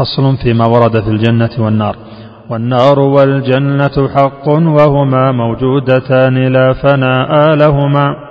فصل فيما ورد في الجنة والنار. والنار والجنة حق وهما موجودتان لا فناء لهما.